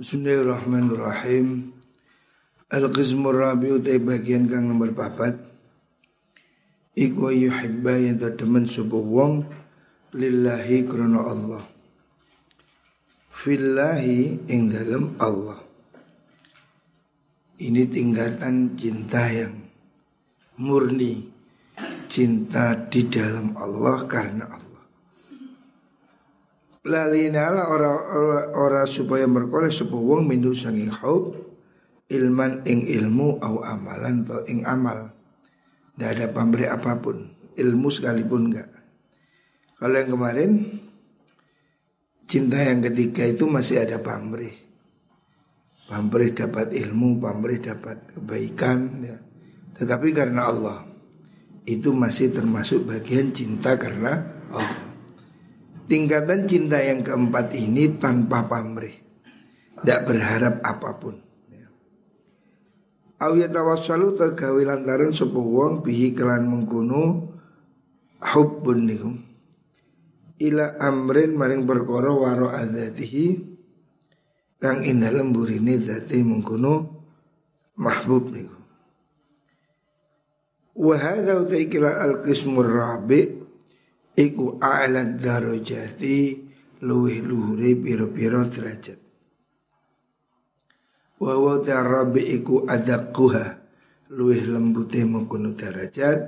Bismillahirrahmanirrahim. Al-qismur rabi utai bagian kang nomor papat. Iku yuhibba yang demen subuh wong lillahi krono Allah. Fillahi ing dalam Allah. Ini tingkatan cinta yang murni. Cinta di dalam Allah karena Allah. Lalinala ora ora, ora supaya merkoleh sebuah wong mindu sangi haub ilman ing ilmu au amalan atau ing amal. Tidak ada pamrih apa pun, ilmu sekalipun enggak. Kalau yang kemarin cinta yang ketiga itu masih ada pamrih. Pamrih dapat ilmu, pamrih dapat kebaikan ya. Tetapi karena Allah itu masih termasuk bagian cinta karena Allah. Tingkatan cinta yang keempat ini tanpa pamrih. Tidak berharap apa pun. Awya tawassalu tegawi lantaran sebuah wong bihi kelan mengkuno hubbun nikum. Ila amrin maring perkara waro adzatihi kang indah lemburine zati mengkuno mahbub niku. Wa hadza utaikila al-qismur rabi' iku a'la darajati luwih luhure pira-pira derajat. Wa wa tarabi iku adaquha luwih lembute mengkono derajat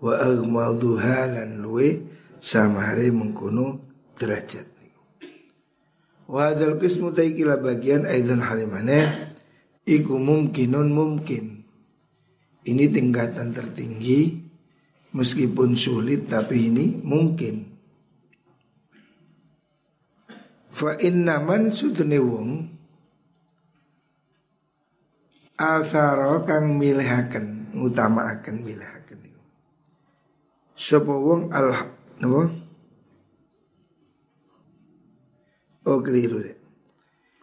wa agmaduha lan luwih samare mengkono derajat wa hadzal qismu taikila bagian aidan halimane iku mungkinun mungkin ini tingkatan tertinggi Meskipun sulit tapi ini mungkin. Fa inna man sudune wong asara kang milihaken ngutamakaken milihaken. Sapa wong al napa? Oh keliru deh.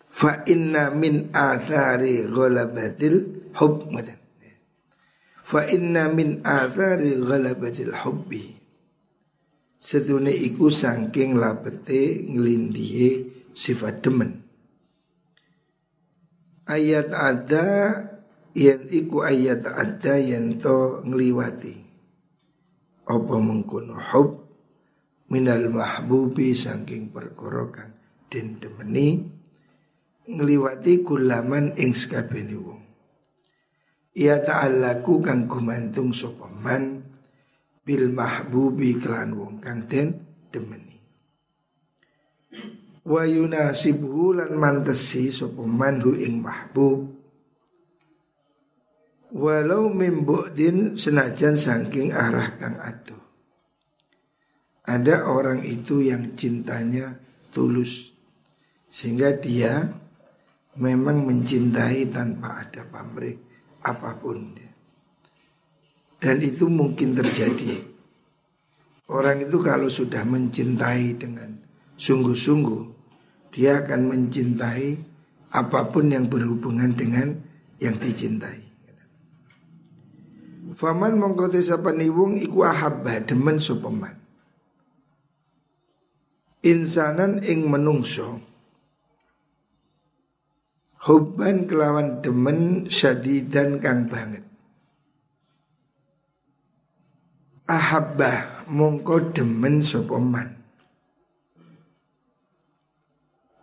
Fa inna min athari ghalabatil hub Fa inna min athari ghalabatil hubbi. Sedune iku sangking lapete ngelindihe sifat demen. Ayat ada yang iku ayat ada yang to ngliwati. Apa mengkono hub? Minal mahbubi sangking perkara kang den demeni. Ngliwati kulaman ing sakabene wong Ya ta'allaku kang gumantung sopaman bil mahbubi kelan wong kang den demeni. Wa yunasibuhu lan mantesi sopaman hu ing mahbub. Walau din senajan saking arah kang atuh. Ada orang itu yang cintanya tulus sehingga dia memang mencintai tanpa ada pamrih apa pun. Dan itu mungkin terjadi. Orang itu kalau sudah mencintai dengan sungguh-sungguh, dia akan mencintai apa pun yang berhubungan dengan yang dicintai. Faman mongkote sapani wong iku ahabba demen sopeman. Insanan ing menungso Hubban kelawan demen syadidan kang banget. Ahabbah mongko demen sopoman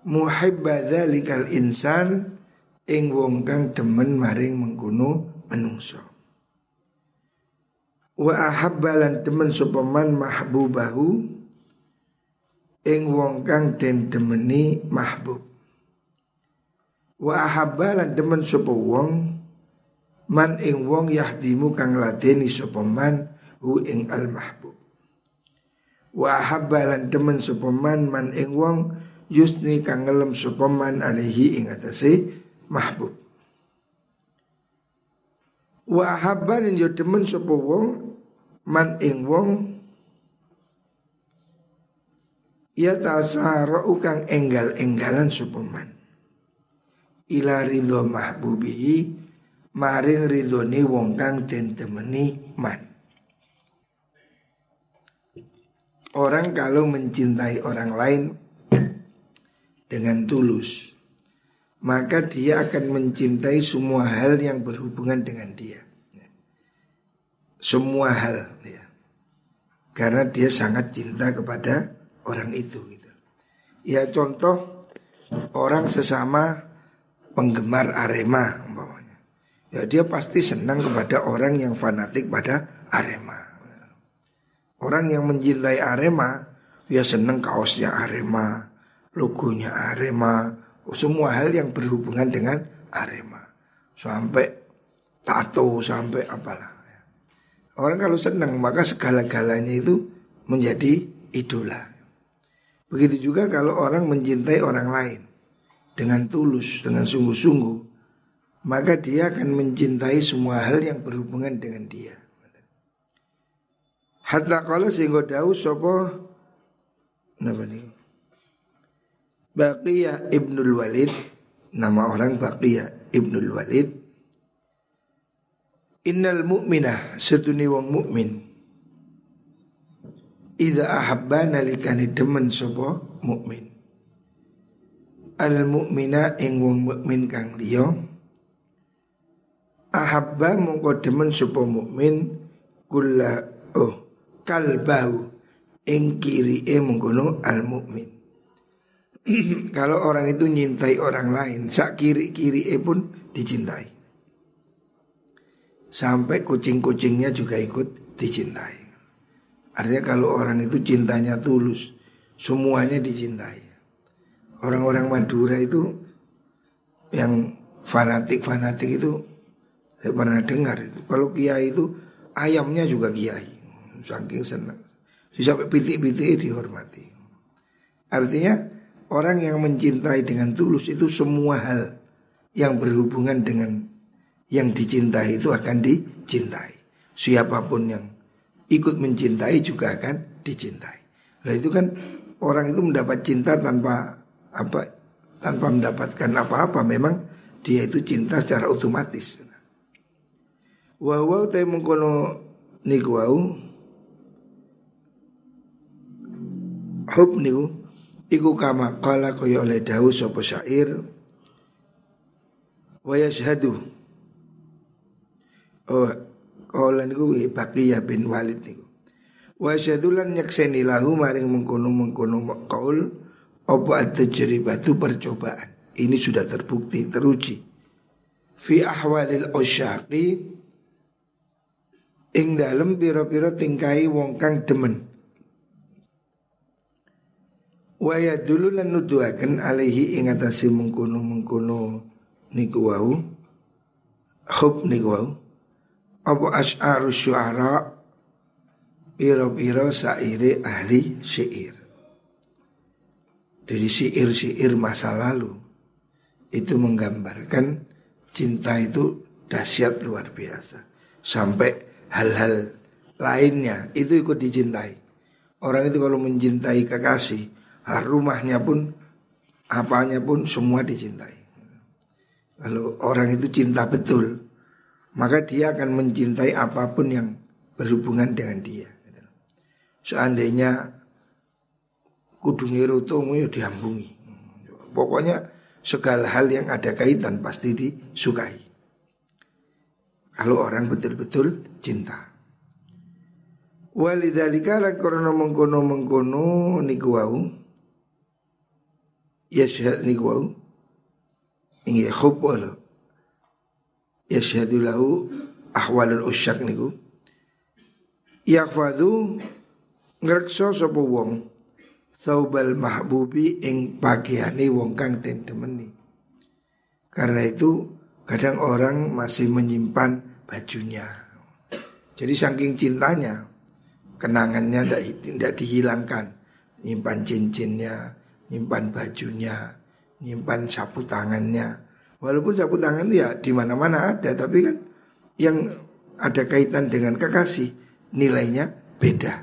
Muhibba dzalikal insan ing wong kang demen maring mengkuno menungso. Wa ahabba lan demen sopoman mahbubahu ing wong kang den demeni mahbub Wa ahabba lan demen sapa wong man ing wong yahdimu kang ladeni sapa man hu ing al mahbub. Wa ahabba demen sapa man man ing wong yusni kang ngelem sapa man alihi ing atase mahbub. Wa ahabba lan yo demen sapa wong man ing wong Ya tasarau kang enggal-enggalan supaman ila ridho mahbubihi maring ridhone wong kang den temeni man. Orang kalau mencintai orang lain dengan tulus, maka dia akan mencintai semua hal yang berhubungan dengan dia. Semua hal ya. Karena dia sangat cinta kepada orang itu gitu. Ya contoh orang sesama penggemar Arema umpamanya. Ya dia pasti senang kepada orang yang fanatik pada Arema. Orang yang mencintai Arema ya senang kaosnya Arema, logonya Arema, semua hal yang berhubungan dengan Arema. Sampai tato, sampai apalah. Orang kalau senang maka segala-galanya itu menjadi idola. Begitu juga kalau orang mencintai orang lain dengan tulus, dengan sungguh-sungguh, maka dia akan mencintai semua hal yang berhubungan dengan dia. Hatta kalau sehingga tahu sopo Napa nih? Baqiyah Ibnul Walid Nama orang Baqiyah Ibnul Walid Innal mu'minah Setuni wong mu'min Ida ahabba nalikani demen sopo mu'min Al mu'mina ing wong mu'min kang liya Ahabba mongko demen sopo mu'min Kula oh kalbau ing e mengkono al mukmin. Kalau orang itu nyintai orang lain, sak kiri kiri e pun dicintai. Sampai kucing-kucingnya juga ikut dicintai. Artinya kalau orang itu cintanya tulus, semuanya dicintai. Orang-orang Madura itu yang fanatik-fanatik itu saya pernah dengar itu. Kalau kiai itu ayamnya juga kiai, saking senang. Sampai pitik-pitik dihormati. Artinya orang yang mencintai dengan tulus itu semua hal yang berhubungan dengan yang dicintai itu akan dicintai. Siapa pun yang ikut mencintai juga akan dicintai. Nah itu kan orang itu mendapat cinta tanpa apa tanpa mendapatkan apa-apa memang dia itu cinta secara otomatis. Wow te mengkono niku hub niku iku kama qala kaya oleh dawu sapa syair wa yashhadu oh qala niku Baqiyah bin Walid niku wa lan nyakseni lahu maring mengkono-mengkono qaul apa at-tajribatu percobaan ini sudah terbukti teruji fi ahwalil usyaqi ing dalem pira-pira tingkai wong kang demen Waya dulu lan nuduhaken alaihi ing atase mengkono-mengkono niku wau. Hub niku wau. Apa asy'aru syu'ara piro-piro saire ahli syair. Dari syair-syair masa lalu itu menggambarkan cinta itu dahsyat luar biasa. Sampai hal-hal lainnya itu ikut dicintai. Orang itu kalau mencintai kekasih rumahnya pun apanya pun semua dicintai. Kalau orang itu cinta betul, maka dia akan mencintai apa pun yang berhubungan dengan dia. Seandainya kudu ngirutumu ya diambungi. Pokoknya segala hal yang ada kaitan pasti disukai. Kalau orang betul-betul cinta. Walidhalika lan korona mengkono mengkono niku wau yashhad niku wau ingi khub wala yashhadu lahu ahwalul usyak niku yakfadu ngrekso sapa wong saubal mahbubi ing pakaiane wong kang den demeni karena itu kadang orang masih menyimpan bajunya jadi saking cintanya kenangannya tidak dihilangkan nyimpan cincinnya nyimpan bajunya, nyimpan sapu tangannya. Walaupun sapu tangan ya di mana-mana ada, tapi kan yang ada kaitan dengan kekasih nilainya beda.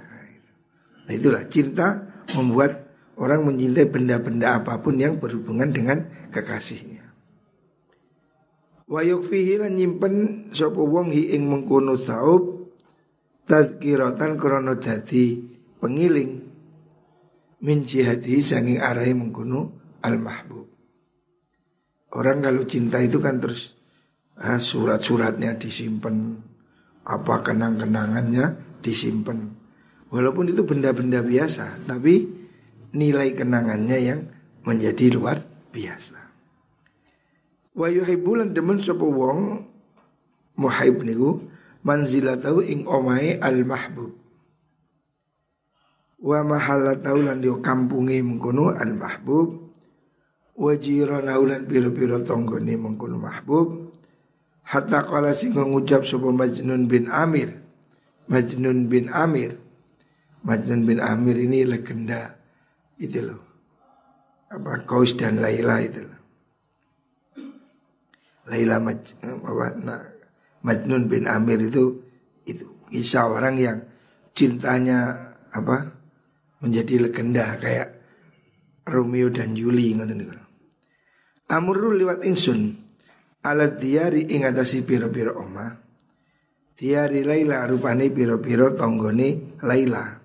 Nah itulah cinta membuat orang mencintai benda-benda apa pun yang berhubungan dengan kekasihnya. Wayuk fihi lan nyimpen sapa wong hi ing mengkono saub tazkiratan krana dadi pengiling min jihati sanging arahi mengkuno al mahbub. Orang kalau cinta itu kan terus ah, surat-suratnya disimpan, apa kenang-kenangannya disimpan. Walaupun itu benda-benda biasa, tapi nilai kenangannya yang menjadi luar biasa. Wa yuhibbulan demen sapa wong muhaib niku manzilatahu ing omahe al mahbub. Wa mahalatahu lan yo kampunge mengkono al mahbub wa jiranahu lan pira-pira tanggane mengkono mahbub. Hatta kala sing ngucap sapa Majnun bin Amir. Majnun bin Amir. Majnun bin Amir ini legenda itu loh. Apa Kaus dan Laila itu loh. Laila Maj, apa, nah, Majnun bin Amir itu itu kisah orang yang cintanya apa menjadi legenda kayak Romeo dan Juli ngoten niku. Amrul liwat ingsun alat diari ing atasi piro-piro oma. Diari Laila rupane piro-piro tonggone Laila.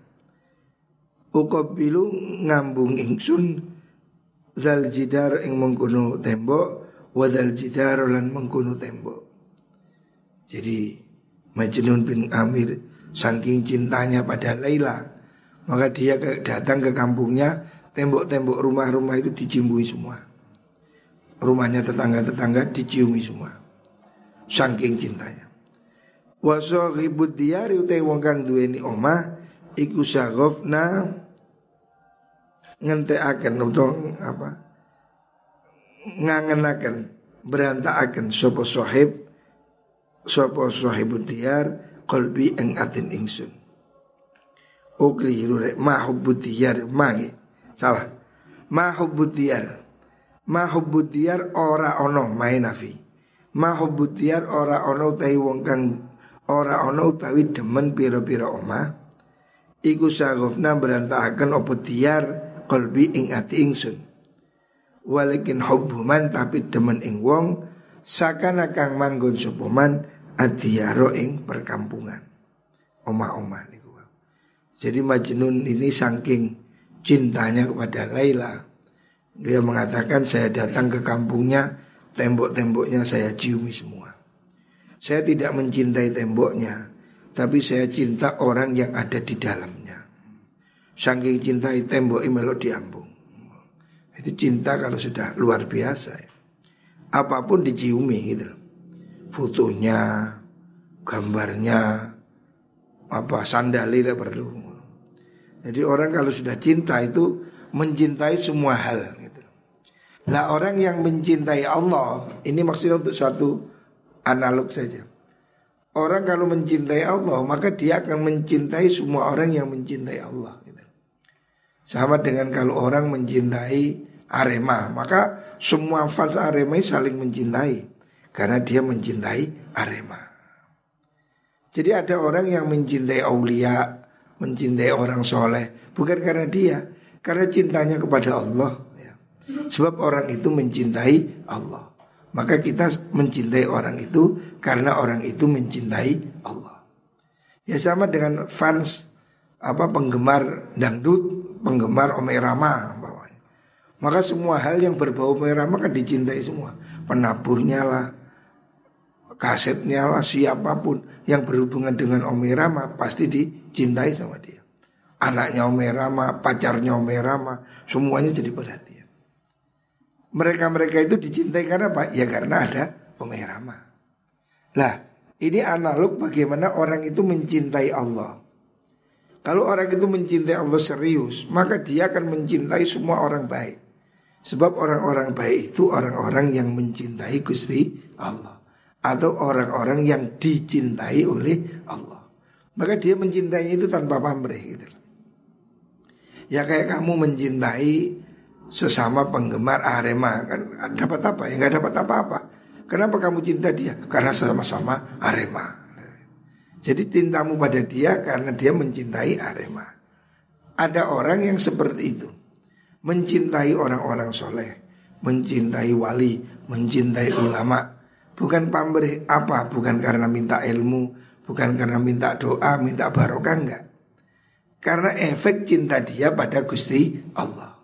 Ukobilu ngambung ingsun zal jidar ing mengkuno tembok wadal jidar lan mengkuno tembok. Jadi Majnun bin Amir saking cintanya pada Laila, maka dia ke, datang ke kampungnya, tembok-tembok rumah-rumah itu dicimbui semua. Rumahnya tetangga-tetangga diciumi semua. Saking cintanya. Waso ribut diari utai wong kang duweni omah iku sagofna akan utawa apa ngangenaken berantakan sopo sohib sopo sohibud diyar kolbi eng atin ingsun. Ukli rek mahubbud diyar mangi salah. Diyar. Mahubbud diyar ora ono nafi. Mahubbud diyar ora ono utawi wong kang ora ono utawi demen pira-pira omah. Iku sagofna berantakan opo diyar kolbi ing ati ingsun. Walakin hubbuman tapi demen ing wong sakana kang manggon supoman adiyaro ing perkampungan. Omah-omah jadi Majnun ini saking cintanya kepada Laila dia mengatakan saya datang ke kampungnya tembok-temboknya saya ciumi semua. Saya tidak mencintai temboknya tapi saya cinta orang yang ada di dalamnya saking cintai tembok imelo diambung itu cinta kalau sudah luar biasa ya. Apa pun diciumi gitu Fotonya, gambarnya, apa sandali lah perlu. Jadi orang kalau sudah cinta itu mencintai semua hal gitu. Nah orang yang mencintai Allah ini maksudnya untuk suatu analog saja. Orang kalau mencintai Allah maka dia akan mencintai semua orang yang mencintai Allah. Sama dengan kalau orang mencintai Arema, maka semua fans Arema saling mencintai karena dia mencintai Arema. Jadi ada orang yang mencintai aulia, mencintai orang soleh, bukan karena dia, karena cintanya kepada Allah. Ya. Sebab orang itu mencintai Allah. Maka kita mencintai orang itu karena orang itu mencintai Allah. Ya sama dengan fans apa penggemar dangdut, penggemar Ome Rama maka semua hal yang berbau merah maka dicintai semua. Penaburnya lah, kasetnya lah, siapa pun yang berhubungan dengan Om Rama pasti dicintai sama dia. Anaknya Om Rama, pacarnya Om Rama, semuanya jadi perhatian. Mereka-mereka itu dicintai karena apa? Ya karena ada Om Rama. Lah, ini analog bagaimana orang itu mencintai Allah. Kalau orang itu mencintai Allah serius, maka dia akan mencintai semua orang baik. Sebab orang-orang baik itu orang-orang yang mencintai Gusti Allah. Atau orang-orang yang dicintai oleh Allah. Maka dia mencintainya itu tanpa pamrih gitu Ya kayak kamu mencintai sesama penggemar Arema kan dapat apa? Ya nggak dapat apa-apa. Kenapa kamu cinta dia? Karena sama-sama Arema jadi cintamu pada dia karena dia mencintai Arema ada orang yang seperti itu mencintai orang-orang soleh, mencintai wali, mencintai ulama. Bukan pamrih apa, bukan karena minta ilmu, bukan karena minta doa, minta barokah enggak. Karena efek cinta dia pada Gusti Allah.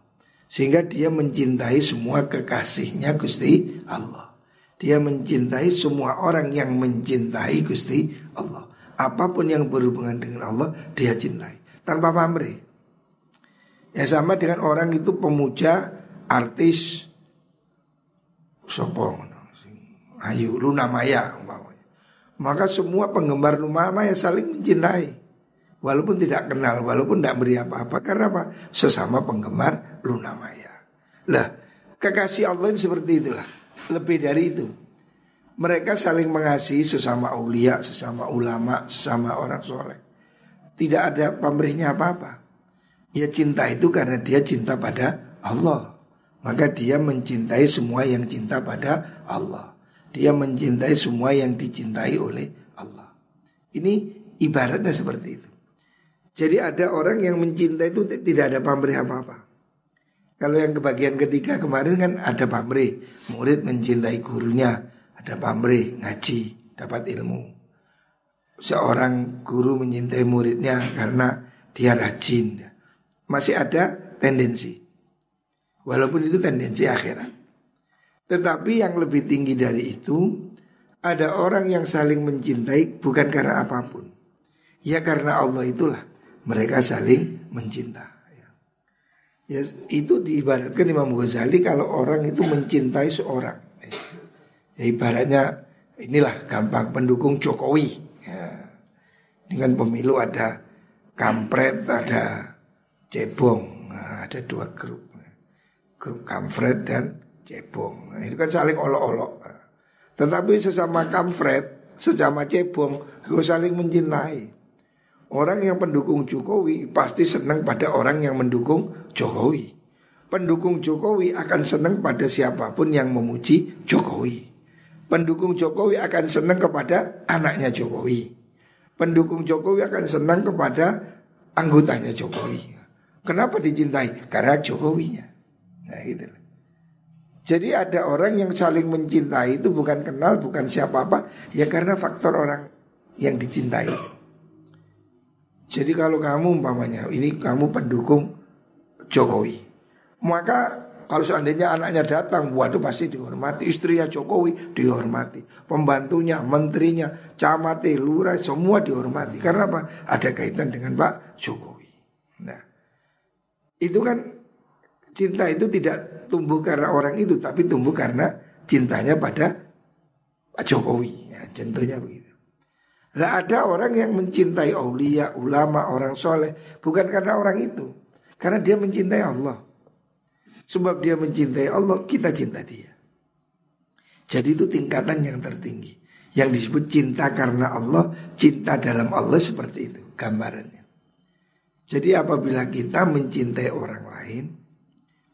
Sehingga dia mencintai semua kekasihnya Gusti Allah. Dia mencintai semua orang yang mencintai Gusti Allah. Apa pun yang berhubungan dengan Allah, dia cintai tanpa pamrih. Ya sama dengan orang itu pemuja artis sopong ayu Luna Maya umpamanya. Maka semua penggemar Luna Maya saling mencintai. Walaupun tidak kenal, walaupun tidak beri apa-apa Karena apa? Sesama penggemar Luna Maya Lah, kekasih Allah itu seperti itulah Lebih dari itu Mereka saling mengasihi sesama aulia, sesama ulama, sesama orang soleh. Tidak ada pamrihnya apa-apa. Ya cinta itu karena dia cinta pada Allah. Maka dia mencintai semua yang cinta pada Allah. Dia mencintai semua yang dicintai oleh Allah. Ini ibaratnya seperti itu. Jadi ada orang yang mencinta itu tidak ada pamrih apa-apa. Kalau yang kebagian ketiga kemarin kan ada pamrih, murid mencintai gurunya, ada pamrih ngaji, dapat ilmu. Seorang guru mencintai muridnya karena dia rajin. Masih ada tendensi. Walaupun itu tendensi akhirat. Tetapi yang lebih tinggi dari itu ada orang yang saling mencintai bukan karena apa pun. Ya karena Allah itulah mereka saling mencinta. Ya, itu diibaratkan Imam Ghazali kalau orang itu mencintai seorang. Ya, ibaratnya inilah gampang pendukung Jokowi. Ya. Dengan pemilu ada kampret, ada cebong, nah, ada dua grup, grup kampret dan cebong. Nah, itu kan saling olok-olok. Tetapi sesama kampret, sesama cebong, itu saling mencintai. Orang yang pendukung Jokowi pasti senang pada orang yang mendukung Jokowi. Pendukung Jokowi akan senang pada siapa pun yang memuji Jokowi. Pendukung Jokowi akan senang kepada anaknya Jokowi. Pendukung Jokowi akan senang kepada anggotanya Jokowi. Kenapa dicintai? Karena Jokowinya. Nah gitu. Jadi ada orang yang saling mencintai itu bukan kenal, bukan siapa apa, ya karena faktor orang yang dicintai. Jadi kalau kamu umpamanya ini kamu pendukung Jokowi, maka kalau seandainya anaknya datang, waduh pasti dihormati. Istrinya Jokowi dihormati, pembantunya, menterinya, camate, lurah, semua dihormati. Karena apa? Ada kaitan dengan Pak Jokowi. Nah, itu kan cinta itu tidak tumbuh karena orang itu, tapi tumbuh karena cintanya pada Pak Jokowi. Ya, contohnya begitu. Lah ada orang yang mencintai aulia, ulama, orang soleh Bukan karena orang itu Karena dia mencintai Allah Sebab dia mencintai Allah, kita cinta dia Jadi itu tingkatan yang tertinggi Yang disebut cinta karena Allah Cinta dalam Allah seperti itu gambarannya Jadi apabila kita mencintai orang lain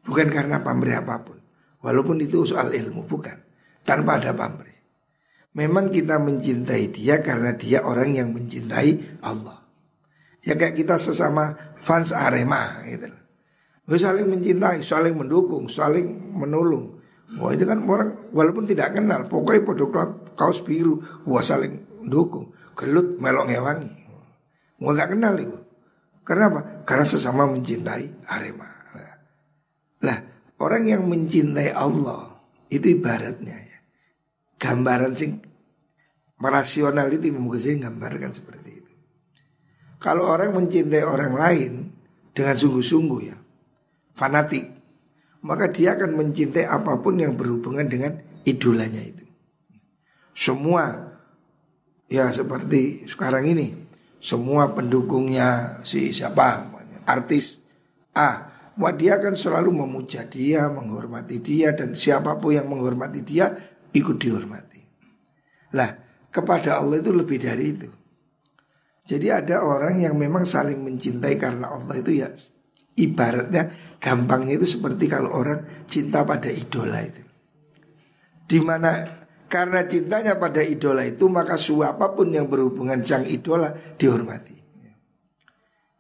Bukan karena pamrih apa pun Walaupun itu soal ilmu, bukan Tanpa ada pamrih Memang kita mencintai dia karena dia orang yang mencintai Allah. Ya kayak kita sesama fans Arema gitu. Saling mencintai, saling mendukung, saling menolong. Wah itu kan orang walaupun tidak kenal, pokoknya pada kaos biru, wah saling dukung. Gelut melok ngewangi. Wah gak kenal itu. Karena apa? Karena sesama mencintai Arema. Lah, orang yang mencintai Allah itu ibaratnya ya gambaran sing merasional itu Imam Ghazali gambarkan seperti itu. Kalau orang mencintai orang lain dengan sungguh-sungguh ya, fanatik, maka dia akan mencintai apa pun yang berhubungan dengan idolanya itu. Semua ya seperti sekarang ini, semua pendukungnya si siapa, artis A, Wah dia akan selalu memuja dia, menghormati dia dan siapa pun yang menghormati dia ikut dihormati. Lah, kepada Allah itu lebih dari itu. Jadi ada orang yang memang saling mencintai karena Allah itu ya ibaratnya gampangnya itu seperti kalau orang cinta pada idola itu. Di mana karena cintanya pada idola itu maka siapa pun yang berhubungan sang idola dihormati.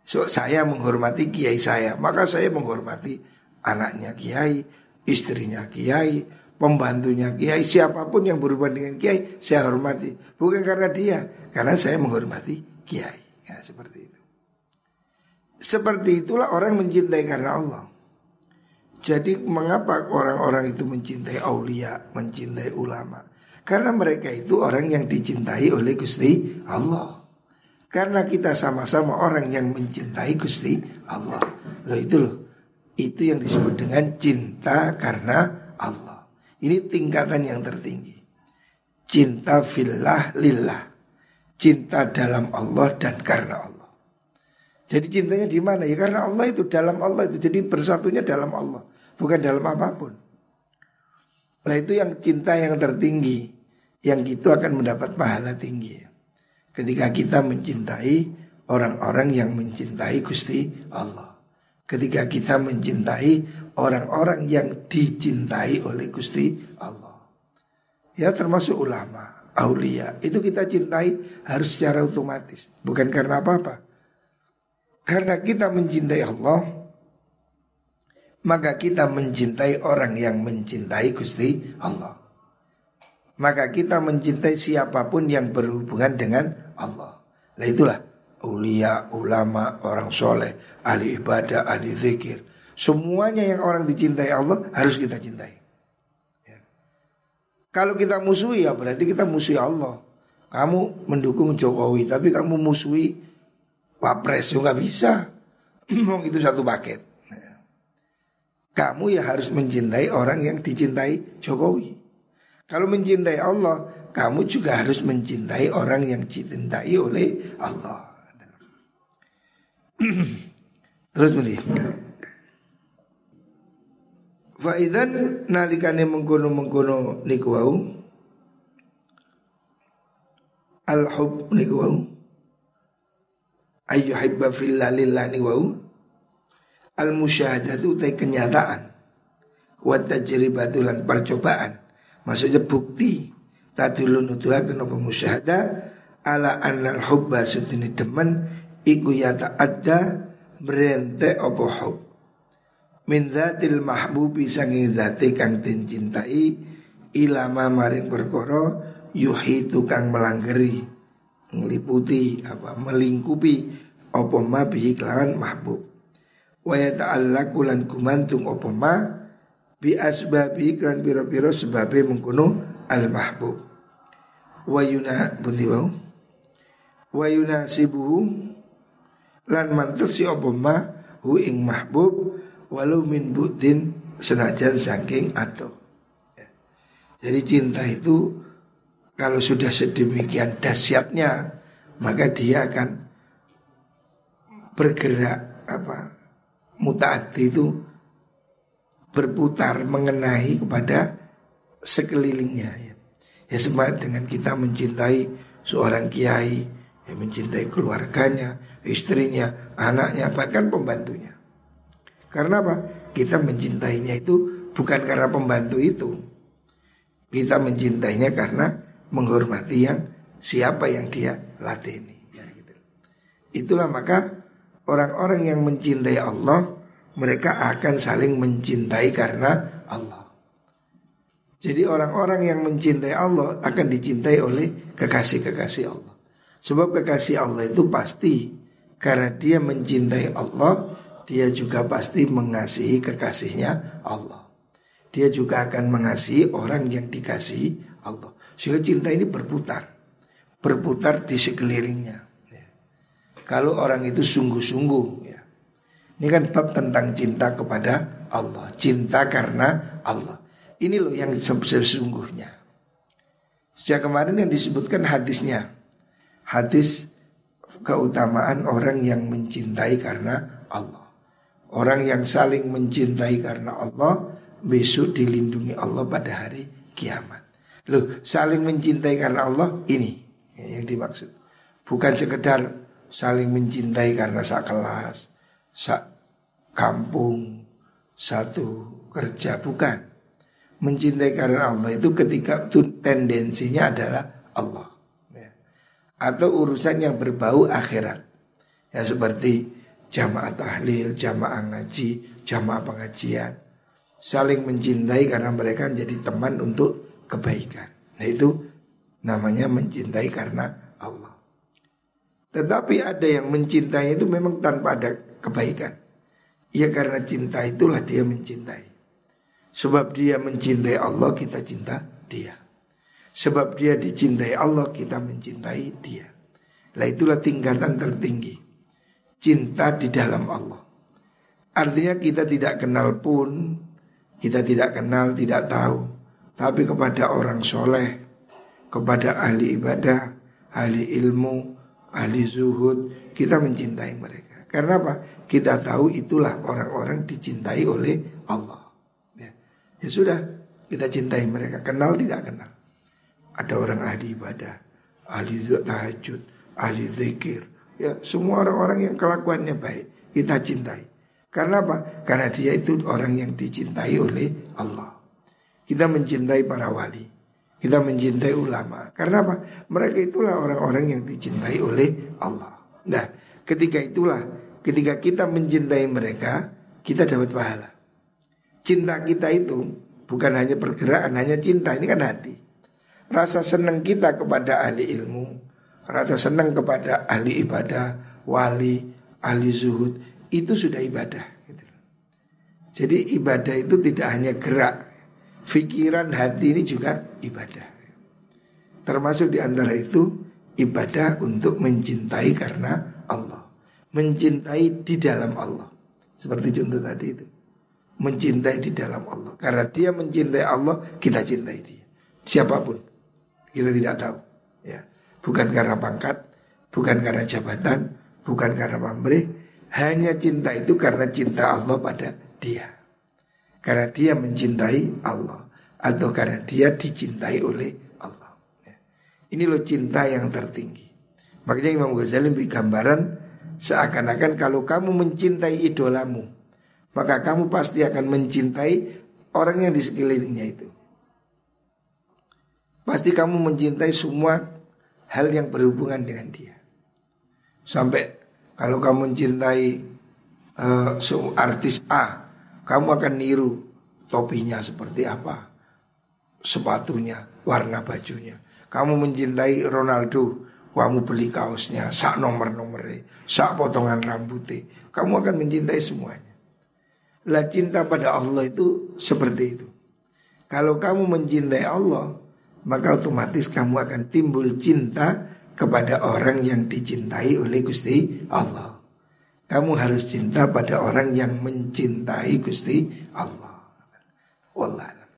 So, saya menghormati kiai saya, maka saya menghormati anaknya kiai, istrinya kiai, pembantunya kiai siapa pun yang berhubungan dengan kiai saya hormati bukan karena dia karena saya menghormati kiai ya seperti itu seperti itulah orang mencintai karena Allah Jadi mengapa orang-orang itu mencintai aulia, mencintai ulama? Karena mereka itu orang yang dicintai oleh Gusti Allah. Karena kita sama-sama orang yang mencintai Gusti Allah. Loh itu loh. Itu yang disebut dengan cinta karena Allah. Ini tingkatan yang tertinggi. Cinta fillah lillah. Cinta dalam Allah dan karena Allah. Jadi cintanya di mana? Ya karena Allah itu dalam Allah itu. Jadi bersatunya dalam Allah, bukan dalam apa pun. Nah itu yang cinta yang tertinggi, yang itu akan mendapat pahala tinggi. Ketika kita mencintai orang-orang yang mencintai Gusti Allah. Ketika kita mencintai orang-orang yang dicintai oleh Gusti Allah. Ya termasuk ulama, aulia. Itu kita cintai harus secara otomatis, bukan karena apa-apa. Karena kita mencintai Allah Maka kita mencintai orang yang mencintai Gusti Allah. Maka kita mencintai siapa pun yang berhubungan dengan Allah. Nah itulah Ulia, ulama, orang soleh, ahli ibadah, ahli zikir. Semuanya yang orang dicintai Allah harus kita cintai. Ya. Kalau kita musuhi ya berarti kita musuhi Allah. Kamu mendukung Jokowi tapi kamu musuhi Wapres juga bisa. Mau itu satu paket. Kamu ya harus mencintai orang yang dicintai Jokowi. Kalau mencintai Allah, kamu juga harus mencintai orang yang dicintai oleh Allah. Terus mesti. Faidan nalikane mengkono mengkono niku wau al hub niku ayu hibba fillah lillahi wau. Al musyahadatu tay kenyataan. Wa tajribatu lan percobaan. Maksudnya bukti. Tadulu nuduhaken apa musyahada. Ala annal hubba sutini demen. Iku ya ta'adda merente apa hub. Min dzatil mahbubi sangi dzati kang den cintai ilama maring perkara yuhitu kang melanggeri ngeliputi apa melingkupi apa ma bihi kelawan mahbub. Wa yata'allaqu lan kumantung apa ma bi asbabi kan pira-pira sebabe mengkono al mahbub wa yuna bundi wau? Wa yunasibuhu lan mantesi apa ma hu ing mahbub walau min budin senajan saking atau ya. jadi cinta itu kalau sudah sedemikian dahsyatnya maka dia akan bergerak apa mutaati itu berputar mengenai kepada sekelilingnya ya. Ya sama dengan kita mencintai seorang kiai, ya mencintai keluarganya, istrinya, anaknya, bahkan pembantunya. Karena apa? Kita mencintainya itu bukan karena pembantu itu. Kita mencintainya karena menghormati yang siapa yang dia latini. Ya, gitu. Itulah maka orang-orang yang mencintai Allah mereka akan saling mencintai karena Allah. Jadi orang-orang yang mencintai Allah akan dicintai oleh kekasih-kekasih Allah. Sebab kekasih Allah itu pasti karena dia mencintai Allah, dia juga pasti mengasihi kekasihnya Allah. Dia juga akan mengasihi orang yang dikasihi Allah. Sehingga cinta ini berputar. Berputar di sekelilingnya. Ya. Kalau orang itu sungguh-sungguh ya. Ini kan bab tentang cinta kepada Allah. Cinta karena Allah. Ini loh yang sesungguhnya. Sejak kemarin yang disebutkan hadisnya. Hadis keutamaan orang yang mencintai karena Allah. Orang yang saling mencintai karena Allah Besok dilindungi Allah pada hari kiamat Loh, saling mencintai karena Allah ini yang dimaksud. Bukan sekedar saling mencintai karena sak kelas, sak kampung, satu kerja, bukan. Mencintai karena Allah itu ketika itu tendensinya adalah Allah. Ya. Atau urusan yang berbau akhirat. Ya seperti jamaah tahlil, jamaah ngaji, jamaah pengajian. Saling mencintai karena mereka jadi teman untuk kebaikan. Nah itu namanya mencintai karena Allah. Tetapi ada yang mencintai itu memang tanpa ada kebaikan. Ya karena cinta itulah dia mencintai. Sebab dia mencintai Allah kita cinta dia Sebab dia dicintai Allah kita mencintai dia Nah itulah tingkatan tertinggi Cinta di dalam Allah Artinya kita tidak kenal pun Kita tidak kenal, tidak tahu Tapi kepada orang soleh Kepada ahli ibadah Ahli ilmu Ahli zuhud Kita mencintai mereka Karena apa? Kita tahu itulah orang-orang dicintai oleh Allah Ya sudah, kita cintai mereka. Kenal tidak kenal. Ada orang ahli ibadah, ahli tahajud, ahli zikir. Ya, semua orang-orang yang kelakuannya baik kita cintai. Karena apa? Karena dia itu orang yang dicintai oleh Allah. Kita mencintai para wali. Kita mencintai ulama. Karena apa? Mereka itulah orang-orang yang dicintai oleh Allah. Nah, ketika itulah ketika kita mencintai mereka, kita dapat pahala. Cinta kita itu bukan hanya pergerakan, hanya cinta, ini kan hati. Rasa senang kita kepada ahli ilmu, rasa senang kepada ahli ibadah, wali, ahli zuhud, itu sudah ibadah. Gitu. Jadi ibadah itu tidak hanya gerak, pikiran hati ini juga ibadah. Termasuk di antara itu ibadah untuk mencintai karena Allah, mencintai di dalam Allah. Seperti contoh tadi itu mencintai di dalam Allah. Karena dia mencintai Allah, kita cintai dia. Siapa pun, kita tidak tahu. Ya, bukan karena pangkat, bukan karena jabatan, bukan karena pamrih, hanya cinta itu karena cinta Allah pada dia. Karena dia mencintai Allah atau karena dia dicintai oleh Allah. Ya. Ini loh cinta yang tertinggi. Makanya Imam Ghazali beri gambaran seakan-akan kalau kamu mencintai idolamu, maka kamu pasti akan mencintai orang yang di sekelilingnya itu. Pasti kamu mencintai semua hal yang berhubungan dengan dia. Sampai kalau kamu mencintai uh, artis A, kamu akan niru topinya seperti apa, sepatunya, warna bajunya. Kamu mencintai Ronaldo, kamu beli kaosnya, sak nomor-nomornya, sak potongan rambutnya. Kamu akan mencintai semuanya. Lah cinta pada Allah itu seperti itu. Kalau kamu mencintai Allah, maka otomatis kamu akan timbul cinta kepada orang yang dicintai oleh Gusti Allah. Kamu harus cinta pada orang yang mencintai Gusti Allah. Wallah.